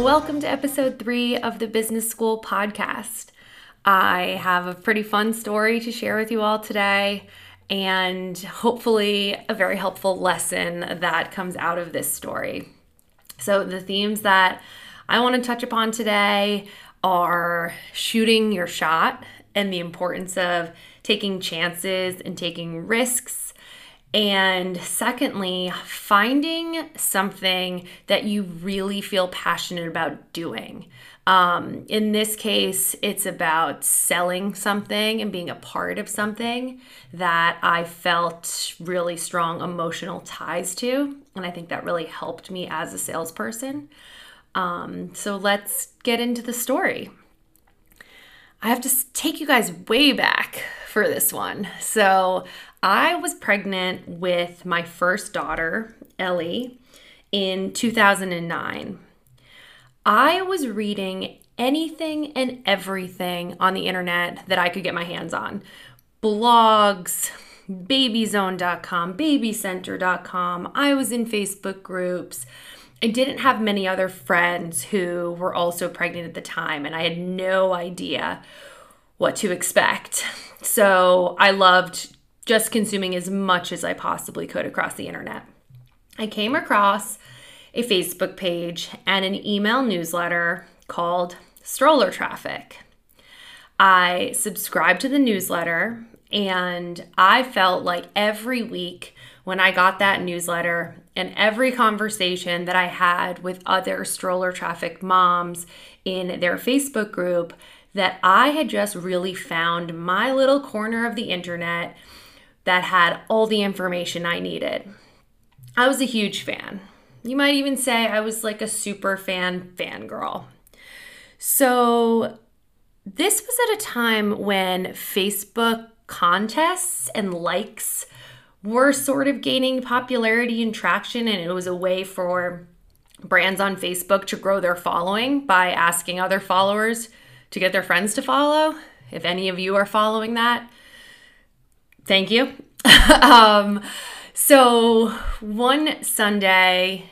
Welcome to episode three of the Business School podcast. I have a pretty fun story to share with you all today, and hopefully, a very helpful lesson that comes out of this story. So, the themes that I want to touch upon today are shooting your shot and the importance of taking chances and taking risks. And secondly, finding something that you really feel passionate about doing. Um, in this case, it's about selling something and being a part of something that I felt really strong emotional ties to. And I think that really helped me as a salesperson. Um, so let's get into the story. I have to take you guys way back for this one. So, I was pregnant with my first daughter, Ellie, in 2009. I was reading anything and everything on the internet that I could get my hands on blogs, babyzone.com, babycenter.com. I was in Facebook groups. I didn't have many other friends who were also pregnant at the time, and I had no idea what to expect. So I loved just consuming as much as I possibly could across the internet. I came across a Facebook page and an email newsletter called Stroller Traffic. I subscribed to the newsletter and I felt like every week when I got that newsletter and every conversation that I had with other stroller traffic moms in their Facebook group, that I had just really found my little corner of the internet that had all the information I needed. I was a huge fan. You might even say I was like a super fan fangirl. So, this was at a time when Facebook contests and likes were sort of gaining popularity and traction, and it was a way for brands on Facebook to grow their following by asking other followers to get their friends to follow. If any of you are following that, thank you. um, so, one Sunday,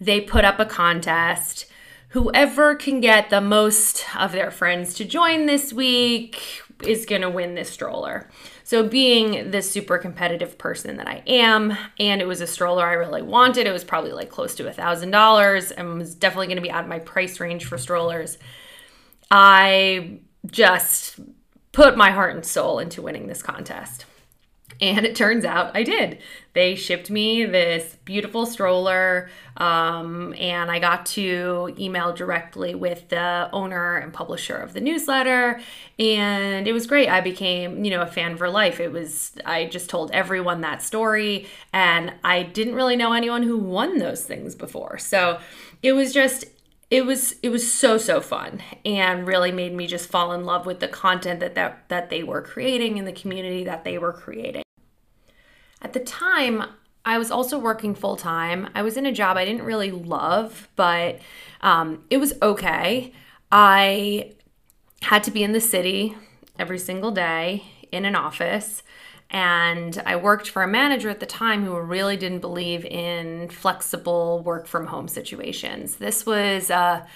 they put up a contest. Whoever can get the most of their friends to join this week is going to win this stroller. So, being the super competitive person that I am, and it was a stroller I really wanted, it was probably like close to a thousand dollars and was definitely going to be out of my price range for strollers. I just put my heart and soul into winning this contest. And it turns out I did. They shipped me this beautiful stroller, um, and I got to email directly with the owner and publisher of the newsletter. And it was great. I became, you know, a fan for life. It was, I just told everyone that story, and I didn't really know anyone who won those things before. So it was just, it was it was so so fun and really made me just fall in love with the content that that, that they were creating and the community that they were creating at the time, I was also working full time. I was in a job I didn't really love, but um, it was okay. I had to be in the city every single day in an office. And I worked for a manager at the time who really didn't believe in flexible work from home situations. This was uh,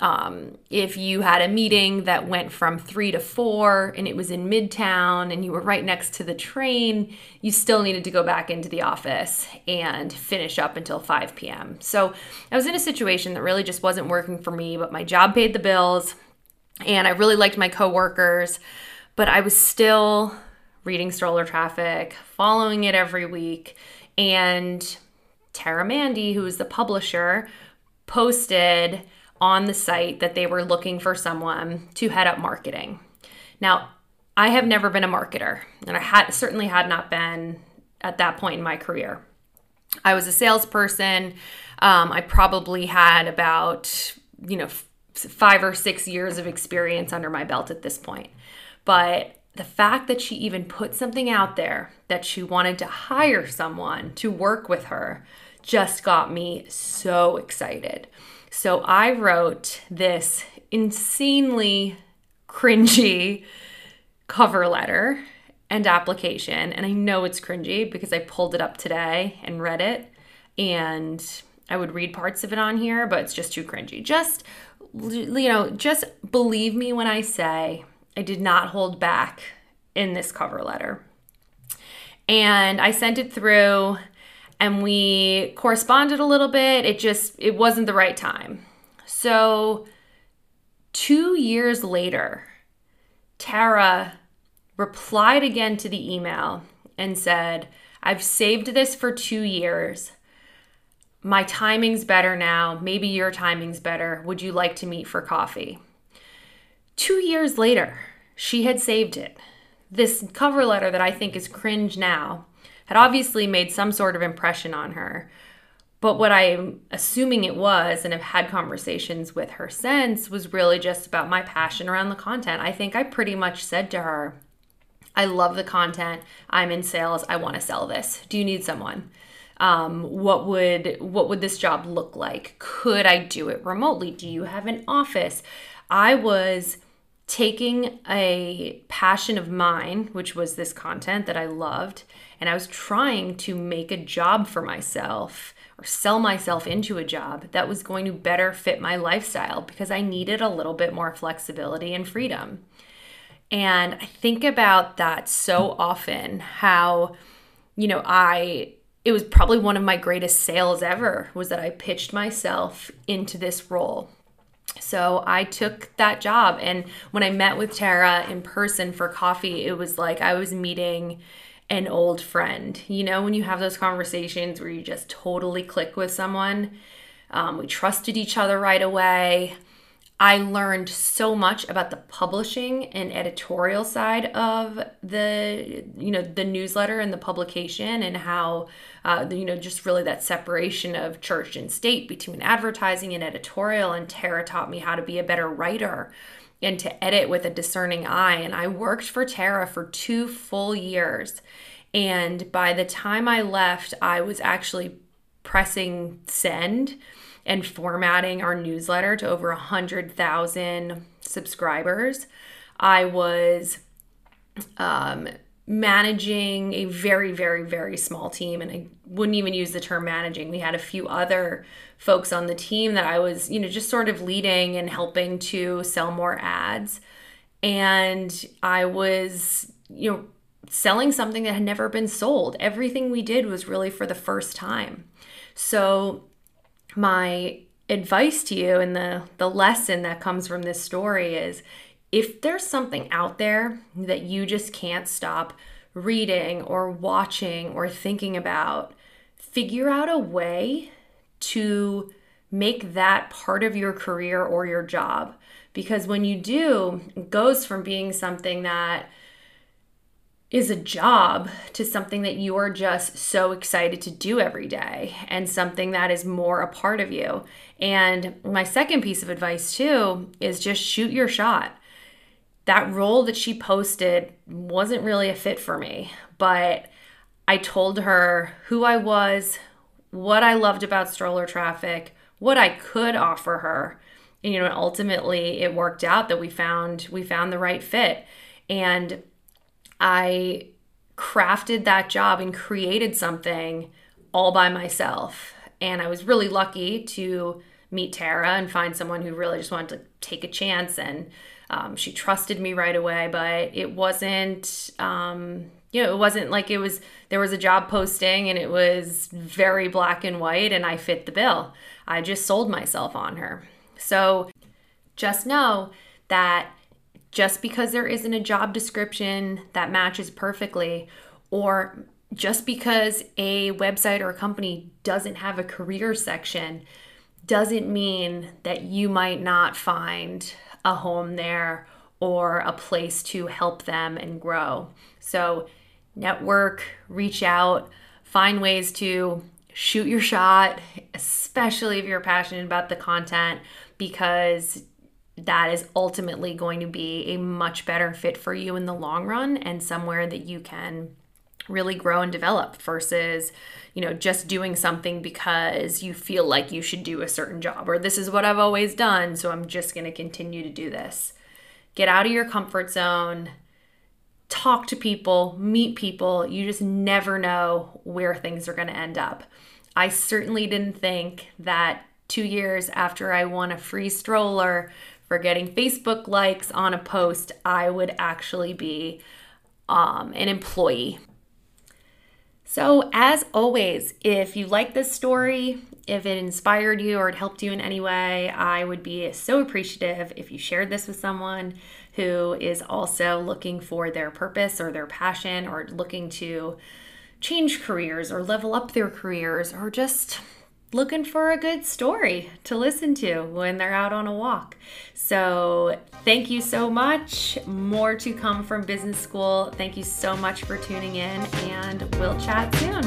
um, if you had a meeting that went from three to four and it was in midtown and you were right next to the train, you still needed to go back into the office and finish up until 5 p.m. So I was in a situation that really just wasn't working for me, but my job paid the bills and I really liked my coworkers, but I was still reading stroller traffic, following it every week. And Tara Mandy, who is the publisher, posted on the site that they were looking for someone to head up marketing. Now, I have never been a marketer, and I had certainly had not been at that point in my career. I was a salesperson. Um, I probably had about, you know, f- five or six years of experience under my belt at this point. But the fact that she even put something out there that she wanted to hire someone to work with her just got me so excited. So I wrote this insanely cringy cover letter and application. And I know it's cringy because I pulled it up today and read it. And I would read parts of it on here, but it's just too cringy. Just, you know, just believe me when I say I did not hold back in this cover letter. And I sent it through and we corresponded a little bit. It just, it wasn't the right time. So, two years later, Tara replied again to the email and said, I've saved this for two years. My timing's better now. Maybe your timing's better. Would you like to meet for coffee? Two years later, she had saved it. This cover letter that I think is cringe now had obviously made some sort of impression on her. But what I'm assuming it was, and have had conversations with her since, was really just about my passion around the content. I think I pretty much said to her, I love the content. I'm in sales. I want to sell this. Do you need someone? Um, what would what would this job look like? Could I do it remotely? Do you have an office? I was taking a passion of mine, which was this content that I loved, and I was trying to make a job for myself or sell myself into a job that was going to better fit my lifestyle because I needed a little bit more flexibility and freedom. And I think about that so often how, you know, I, it was probably one of my greatest sales ever was that I pitched myself into this role. So I took that job. And when I met with Tara in person for coffee, it was like I was meeting an old friend. You know, when you have those conversations where you just totally click with someone, um, we trusted each other right away. I learned so much about the publishing and editorial side of the you know the newsletter and the publication and how uh, you know just really that separation of church and state between advertising and editorial. And Tara taught me how to be a better writer and to edit with a discerning eye. And I worked for Tara for 2 full years. And by the time I left I was actually pressing send and formatting our newsletter to over 100,000 subscribers. I was um, managing a very, very, very small team. And I wouldn't even use the term managing. We had a few other folks on the team that I was, you know, just sort of leading and helping to sell more ads. And I was, you know, selling something that had never been sold. Everything we did was really for the first time. So my advice to you and the the lesson that comes from this story is if there's something out there that you just can't stop reading or watching or thinking about, figure out a way to make that part of your career or your job. Because when you do, it goes from being something that is a job to something that you are just so excited to do every day and something that is more a part of you. And my second piece of advice, too, is just shoot your shot. That role that she posted wasn't really a fit for me, but I told her who I was, what I loved about stroller traffic, what I could offer her. And, you know, ultimately it worked out that we found we found the right fit. And I crafted that job and created something all by myself. And I was really lucky to meet Tara and find someone who really just wanted to take a chance. And um, she trusted me right away, but it wasn't, um, you know, it wasn't like it was, there was a job posting and it was very black and white and I fit the bill. I just sold myself on her. So just know that just because there isn't a job description that matches perfectly, or just because a website or a company doesn't have a career section, doesn't mean that you might not find a home there or a place to help them and grow. So, network, reach out, find ways to shoot your shot, especially if you're passionate about the content, because that is ultimately going to be a much better fit for you in the long run and somewhere that you can really grow and develop versus you know just doing something because you feel like you should do a certain job or this is what I've always done so I'm just going to continue to do this. Get out of your comfort zone. Talk to people, meet people. You just never know where things are going to end up. I certainly didn't think that two years after I won a free stroller for getting Facebook likes on a post, I would actually be um, an employee. So, as always, if you like this story, if it inspired you or it helped you in any way, I would be so appreciative if you shared this with someone who is also looking for their purpose or their passion or looking to change careers or level up their careers or just looking for a good story to listen to when they're out on a walk. So, thank you so much. More to come from business school. Thank you so much for tuning in, and we'll chat soon.